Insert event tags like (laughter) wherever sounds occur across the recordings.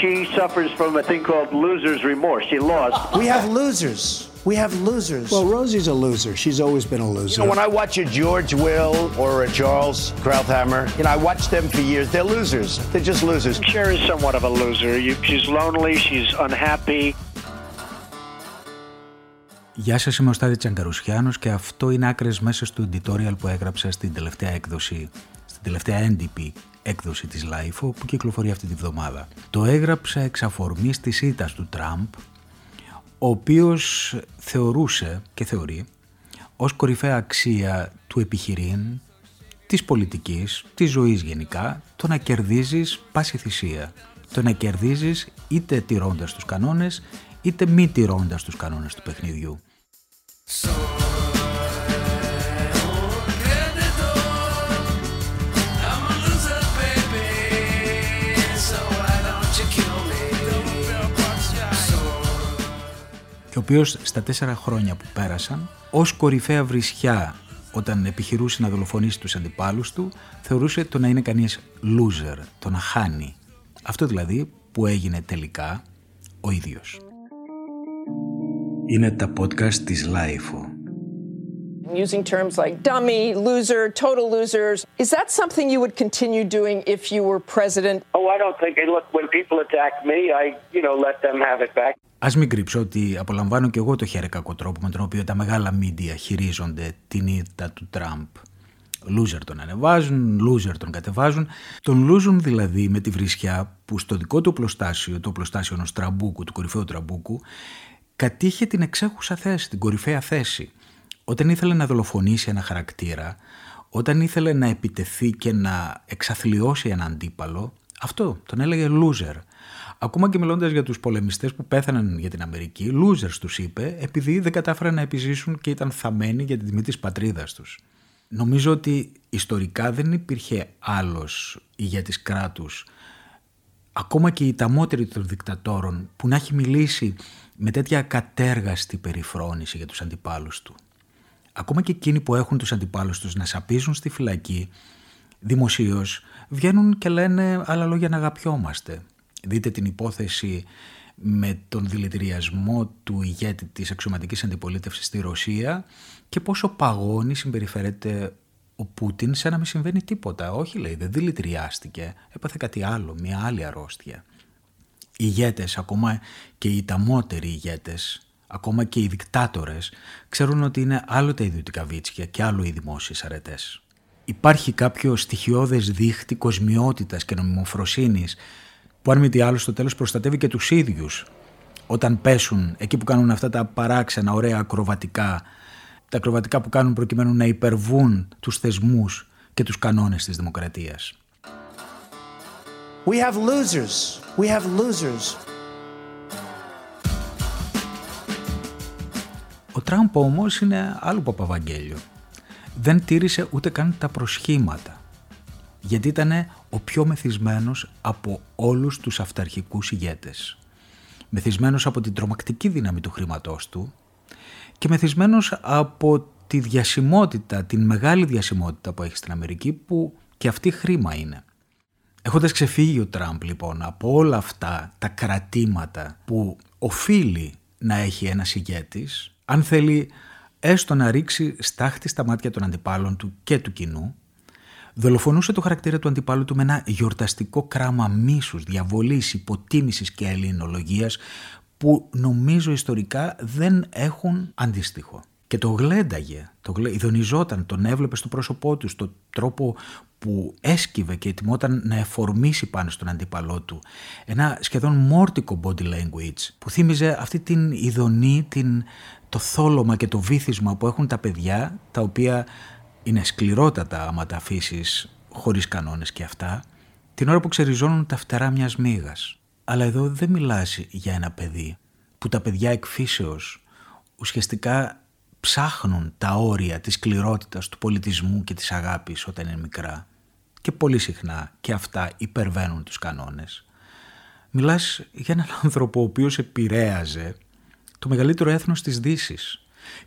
She suffers from a thing called loser's remorse. She lost. (laughs) We have losers. We have losers. Well, Rosie's a loser. She's always been a loser. You know, when I watch a George Will or a Charles Krauthammer, you know, I watch them for years. They're losers. They're just losers. Cher is somewhat of a loser. You, she's lonely. She's unhappy. Γεια σας, είμαι ο Στάδη Τσαγκαρουσιάνος και αυτό είναι άκρες μέσα στο editorial που έγραψα στην τελευταία έκδοση, στην τελευταία έντυπη έκδοση της LIFO που κυκλοφορεί αυτή τη βδομάδα. Το έγραψα εξ αφορμής της ήττας του Τραμπ, ο οποίος θεωρούσε και θεωρεί ως κορυφαία αξία του επιχειρήν, της πολιτικής, της ζωής γενικά, το να κερδίζεις πάση θυσία. Το να κερδίζεις είτε τηρώντας τους κανόνες, είτε μη τηρώντας τους κανόνες του παιχνιδιού. και ο οποίος στα τέσσερα χρόνια που πέρασαν, ως κορυφαία βρισιά όταν επιχειρούσε να δολοφονήσει τους αντιπάλους του, θεωρούσε το να είναι κανείς loser, το να χάνει. Αυτό δηλαδή που έγινε τελικά ο ίδιος. Είναι τα podcast της Lifeo. Using terms like dummy, loser, total losers. Is that something you would continue doing if you were president? Oh, I don't think. Look, when people attack me, I, you know, let them have it back. Να μην κρύψω ότι απολαμβάνω και εγώ το χαιρέκακο τρόπο με τον οποίο τα μεγάλα μίντια χειρίζονται την ήττα του Τραμπ. Loser τον ανεβάζουν, loser τον κατεβάζουν. Τον λούζουν δηλαδή με τη βρισιά που στο δικό του οπλοστάσιο, το οπλοστάσιο ενός τραμπούκου, του κορυφαίου τραμπούκου, κατείχε την εξέχουσα θέση, την κορυφαία θέση. Όταν ήθελε να δολοφονήσει ένα χαρακτήρα, όταν ήθελε να επιτεθεί και να εξαθλιώσει έναν αντίπαλο, αυτό τον έλεγε loser. Ακόμα και μιλώντας για τους πολεμιστές που πέθαναν για την Αμερική, losers τους είπε, επειδή δεν κατάφεραν να επιζήσουν και ήταν θαμένοι για την τιμή της πατρίδας τους. Νομίζω ότι ιστορικά δεν υπήρχε άλλος ηγέτης κράτους, ακόμα και η ταμότερη των δικτατόρων, που να έχει μιλήσει με τέτοια κατέργαστη περιφρόνηση για τους αντιπάλους του. Ακόμα και εκείνοι που έχουν τους αντιπάλους τους να σαπίζουν στη φυλακή, δημοσίως βγαίνουν και λένε άλλα λόγια να αγαπιόμαστε. Δείτε την υπόθεση με τον δηλητηριασμό του ηγέτη της αξιωματικής αντιπολίτευσης στη Ρωσία και πόσο παγώνει συμπεριφέρεται ο Πούτιν σε να μην συμβαίνει τίποτα. Όχι λέει, δεν δηλητηριάστηκε, έπαθε κάτι άλλο, μια άλλη αρρώστια. Οι ηγέτες, ακόμα και οι ταμότεροι ηγέτες, ακόμα και οι δικτάτορες, ξέρουν ότι είναι άλλο τα ιδιωτικά βίτσια και άλλο οι δημόσιες αρετές. Υπάρχει κάποιο στοιχειώδες δίχτυ κοσμιότητας και νομιμοφροσύνης που αν μη τι άλλο στο τέλος προστατεύει και τους ίδιους όταν πέσουν εκεί που κάνουν αυτά τα παράξενα ωραία ακροβατικά τα ακροβατικά που κάνουν προκειμένου να υπερβούν τους θεσμούς και τους κανόνες της δημοκρατίας. We have losers. We have losers. Ο Τραμπ όμως είναι άλλο παπαβαγγέλιο. Δεν τήρησε ούτε καν τα προσχήματα γιατί ήταν ο πιο μεθυσμένος από όλους τους αυταρχικούς ηγέτες. Μεθυσμένος από την τρομακτική δύναμη του χρήματός του και μεθυσμένος από τη διασημότητα, την μεγάλη διασημότητα που έχει στην Αμερική που και αυτή χρήμα είναι. Έχοντας ξεφύγει ο Τραμπ λοιπόν από όλα αυτά τα κρατήματα που οφείλει να έχει ένας ηγέτης, αν θέλει έστω να ρίξει στάχτη στα μάτια των αντιπάλων του και του κοινού, δολοφονούσε το χαρακτήρα του αντιπάλου του με ένα γιορταστικό κράμα μίσους, διαβολής, υποτίμησης και ελληνολογίας που νομίζω ιστορικά δεν έχουν αντίστοιχο. Και το γλένταγε, το γλέ... ειδονιζόταν, τον έβλεπε στο πρόσωπό τους, στο τρόπο που έσκυβε και ετοιμόταν να εφορμήσει πάνω στον αντίπαλό του. Ένα σχεδόν μόρτικο body language που θύμιζε αυτή την ειδονή, την, το θόλωμα και το βήθισμα που έχουν τα παιδιά τα οποία είναι σκληρότατα άμα τα αφήσεις χωρίς κανόνες και αυτά, την ώρα που ξεριζώνουν τα φτερά μιας μύγας. Αλλά εδώ δεν μιλάς για ένα παιδί, που τα παιδιά εκφύσεως ουσιαστικά ψάχνουν τα όρια της σκληρότητας του πολιτισμού και της αγάπης όταν είναι μικρά. Και πολύ συχνά και αυτά υπερβαίνουν τους κανόνες. Μιλάς για έναν άνθρωπο ο οποίος επηρέαζε το μεγαλύτερο έθνος της δύσης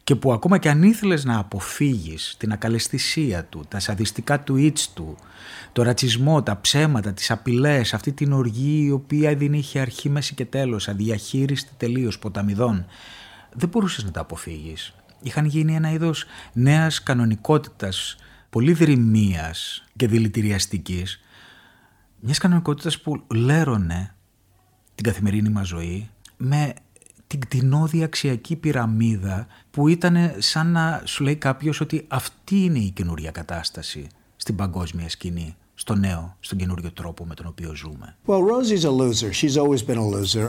και που ακόμα και αν ήθελες να αποφύγεις την ακαλαισθησία του, τα σαδιστικά tweets του, το ρατσισμό, τα ψέματα, τις απειλές, αυτή την οργή η οποία δεν είχε αρχή, μέση και τέλος, αδιαχείριστη τελείως ποταμιδών, δεν μπορούσες να τα αποφύγεις. Είχαν γίνει ένα είδος νέας κανονικότητας, πολύ δρυμίας και δηλητηριαστικής, μιας κανονικότητας που λέρωνε την καθημερινή μας ζωή με την κτηνόδη αξιακή πυραμίδα που ήταν σαν να σου λέει κάποιος ότι αυτή είναι η καινούρια κατάσταση στην παγκόσμια σκηνή, στο νέο, στον καινούριο τρόπο με τον οποίο ζούμε. Well, Rosie's a loser. She's always been a loser.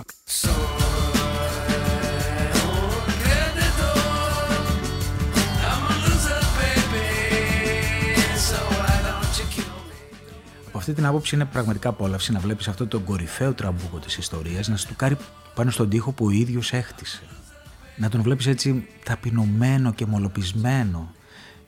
Αυτή την άποψη είναι πραγματικά απόλαυση να βλέπεις αυτό το κορυφαίο τραμπούκο της ιστορίας να στουκάρει πάνω στον τοίχο που ο ίδιος έχτισε. Να τον βλέπεις έτσι ταπεινωμένο και μωλωπισμένο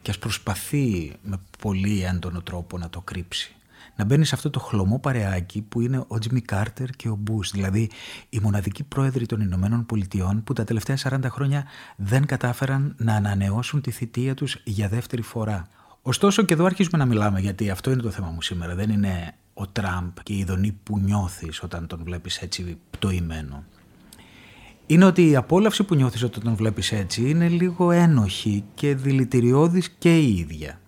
και ας προσπαθεί με πολύ έντονο τρόπο να το κρύψει. Να μπαίνει σε αυτό το χλωμό παρεάκι που είναι ο Τζίμι Κάρτερ και ο Μπους, δηλαδή οι μοναδικοί πρόεδροι των Ηνωμένων Πολιτειών που τα τελευταία 40 χρόνια δεν κατάφεραν να ανανεώσουν τη θητεία τους για δεύτερη φορά. Ωστόσο και εδώ αρχίζουμε να μιλάμε γιατί αυτό είναι το θέμα μου σήμερα. Δεν είναι ο Τραμπ και η ειδονή που νιώθεις όταν τον βλέπεις έτσι πτωημένο. Είναι ότι η απόλαυση που νιώθεις όταν τον βλέπεις έτσι είναι λίγο ένοχη και δηλητηριώδης και η ίδια.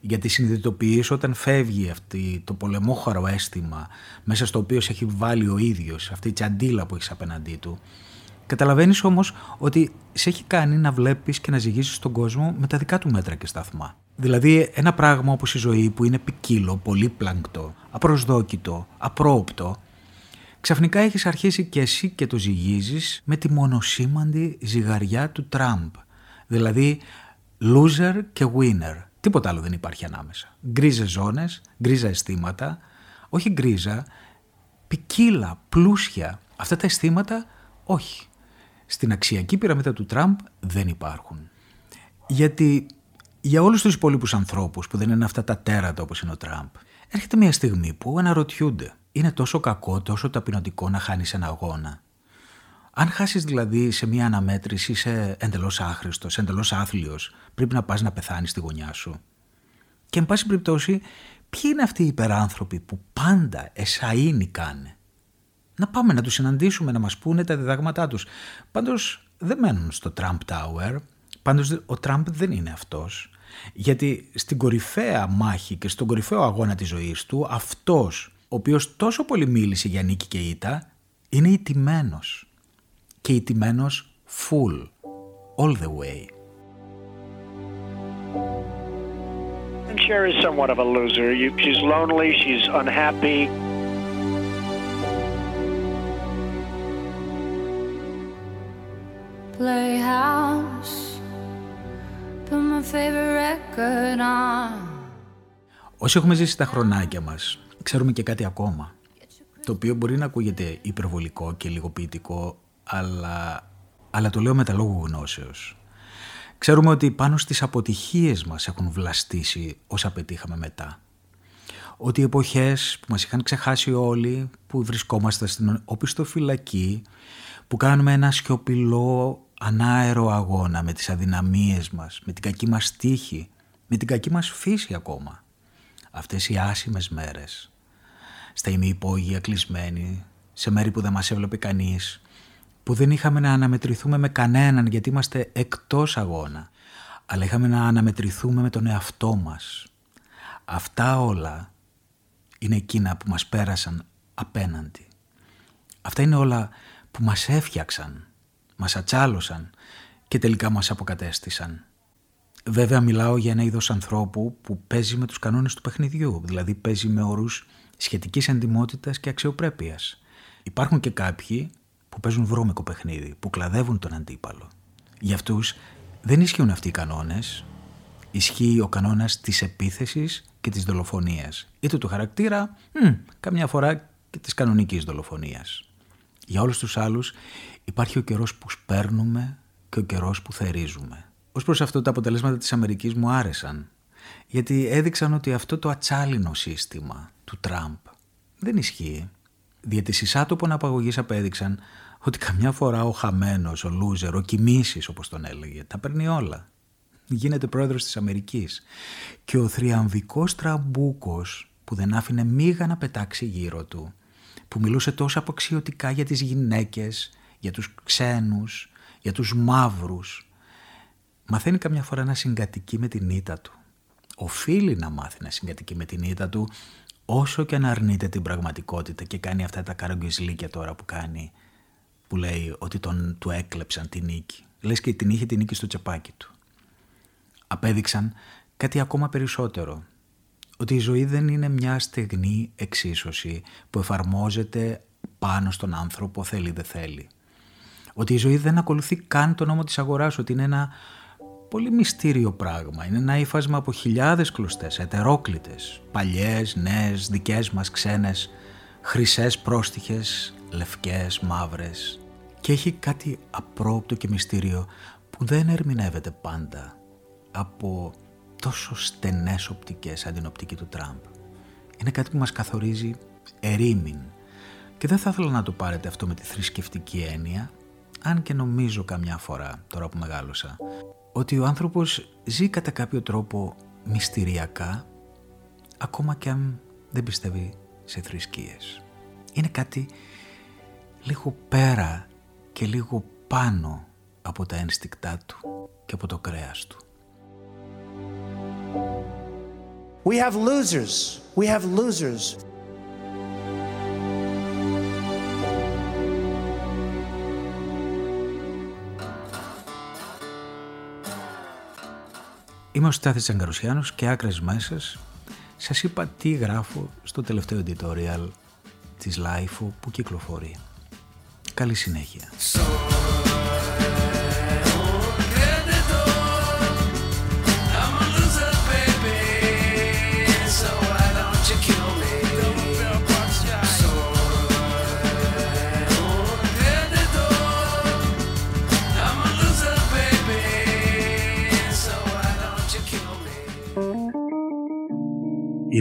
Γιατί συνειδητοποιείς όταν φεύγει αυτή το πολεμόχαρο αίσθημα μέσα στο οποίο σε έχει βάλει ο ίδιος, αυτή η τσαντίλα που έχεις απέναντί του, καταλαβαίνεις όμως ότι σε έχει κάνει να βλέπεις και να ζυγίσεις τον κόσμο με τα δικά του μέτρα και σταθμά. Δηλαδή ένα πράγμα όπως η ζωή που είναι ποικίλο, πολύπλανκτο, απροσδόκητο, απρόοπτο, ξαφνικά έχεις αρχίσει και εσύ και το ζυγίζεις με τη μονοσήμαντη ζυγαριά του Τραμπ. Δηλαδή loser και winner. Τίποτα άλλο δεν υπάρχει ανάμεσα. Γκρίζες ζώνες, γκρίζα αισθήματα, όχι γκρίζα, ποικίλα, πλούσια. Αυτά τα αισθήματα όχι. Στην αξιακή πυραμίδα του Τραμπ δεν υπάρχουν. Γιατί για όλους τους υπόλοιπους ανθρώπους που δεν είναι αυτά τα τέρατα όπως είναι ο Τραμπ, έρχεται μια στιγμή που αναρωτιούνται είναι τόσο κακό, τόσο ταπεινωτικό να χάνεις ένα αγώνα; Αν χάσεις δηλαδή σε μια αναμέτρηση είσαι εντελώς άχρηστος, εντελώς άθλιος, πρέπει να πας να πεθάνεις στη γωνιά σου. Και εν πάση περιπτώσει, ποιοι είναι αυτοί οι υπεράνθρωποι που πάντα εσαΐνοι κάνε; Να πάμε να τους συναντήσουμε, να μας πούνε τα διδάγματά τους. Πάντως δεν μένουν στο Trump Tower, πάντως ο Τραμπ δεν είναι αυτός. Γιατί στην κορυφαία μάχη και στον κορυφαίο αγώνα της ζωής του, αυτός ο οποίος τόσο πολύ μίλησε για νίκη και ήττα, είναι ιτημένος. Και ιτημένος full, all the way. And Cher is somewhat of a loser. You, she's lonely, she's unhappy. Playhouse, Όσοι έχουμε ζήσει τα χρονάκια μας, ξέρουμε και κάτι ακόμα. Το οποίο μπορεί να ακούγεται υπερβολικό και λίγο ποιητικό, αλλά, αλλά το λέω με τα λόγου γνώσεως. Ξέρουμε ότι πάνω στις αποτυχίες μας έχουν βλαστήσει όσα πετύχαμε μετά. Ότι οι εποχές που μας είχαν ξεχάσει όλοι, που βρισκόμαστε στην οπισθοφυλακή, που κάνουμε ένα σιωπηλό ανάερο αγώνα με τις αδυναμίες μας, με την κακή μας τύχη, με την κακή μας φύση ακόμα. Αυτές οι άσημες μέρες, στα ημιυπόγεια κλεισμένοι, σε μέρη που δεν μας έβλεπε κανείς, που δεν είχαμε να αναμετρηθούμε με κανέναν γιατί είμαστε εκτός αγώνα, αλλά είχαμε να αναμετρηθούμε με τον εαυτό μας. Αυτά όλα είναι εκείνα που μας πέρασαν απέναντι. Αυτά είναι όλα που μας έφτιαξαν, μας ατσάλωσαν και τελικά μας αποκατέστησαν. Βέβαια μιλάω για ένα είδος ανθρώπου που παίζει με τους κανόνες του παιχνιδιού, δηλαδή παίζει με όρους σχετικής εντιμότητας και αξιοπρέπειας. Υπάρχουν και κάποιοι που παίζουν βρώμικο παιχνίδι, που κλαδεύουν τον αντίπαλο. Για αυτούς δεν ισχύουν αυτοί οι κανόνες, ισχύει ο κανόνας της επίθεσης και της δολοφονίας. Είτε του χαρακτήρα, μ, καμιά φορά και της κανονικής δολοφονίας. Για όλους τους άλλους υπάρχει ο καιρός που σπέρνουμε και ο καιρός που θερίζουμε. Ως προς αυτό τα αποτελέσματα της Αμερικής μου άρεσαν, γιατί έδειξαν ότι αυτό το ατσάλινο σύστημα του Τραμπ δεν ισχύει. διότι εισάτοπων απαγωγής απέδειξαν ότι καμιά φορά ο χαμένος, ο λούζερ, ο κοιμήσεις όπως τον έλεγε, τα παίρνει όλα. Γίνεται πρόεδρος της Αμερικής. Και ο θριαμβικός τραμπούκος που δεν άφηνε μύγα να πετάξει γύρω του, που μιλούσε τόσο απαξιωτικά για τις γυναίκες, για τους ξένους, για τους μαύρους, μαθαίνει καμιά φορά να συγκατοικεί με την ήττα του. Οφείλει να μάθει να συγκατοικεί με την ήττα του όσο και να αρνείται την πραγματικότητα και κάνει αυτά τα καραγκιοζιλίκια τώρα που κάνει που λέει ότι τον, του έκλεψαν την νίκη. Λες και την είχε την νίκη στο τσεπάκι του. Απέδειξαν κάτι ακόμα περισσότερο. Ότι η ζωή δεν είναι μια στεγνή εξίσωση που εφαρμόζεται πάνω στον άνθρωπο θέλει δεν θέλει. Ότι η ζωή δεν ακολουθεί καν τον νόμο της αγοράς, ότι είναι ένα πολύ μυστήριο πράγμα. Είναι ένα ύφασμα από χιλιάδες κλωστές, ετερόκλητες, παλιές, νέες, δικές μας, ξένες, χρυσές πρόστιχες, λευκές, μαύρες. Και έχει κάτι απρόπτο και μυστήριο που δεν ερμηνεύεται πάντα από τόσο στενές οπτικές σαν την οπτική του Τραμπ. Είναι κάτι που μας καθορίζει ερήμην. Και δεν θα ήθελα να το πάρετε αυτό με τη θρησκευτική έννοια, αν και νομίζω καμιά φορά, τώρα που μεγάλωσα, ότι ο άνθρωπος ζει κατά κάποιο τρόπο μυστηριακά ακόμα και αν δεν πιστεύει σε θρησκείες. Είναι κάτι λίγο πέρα και λίγο πάνω από τα ένστικτά του και από το κρέας του. We have losers. We have losers. Είμαι ο Στάθης Αγκαρουσιάνος και άκρες μέσες σας είπα τι γράφω στο τελευταίο editorial της LIFO που κυκλοφορεί. Καλή συνέχεια.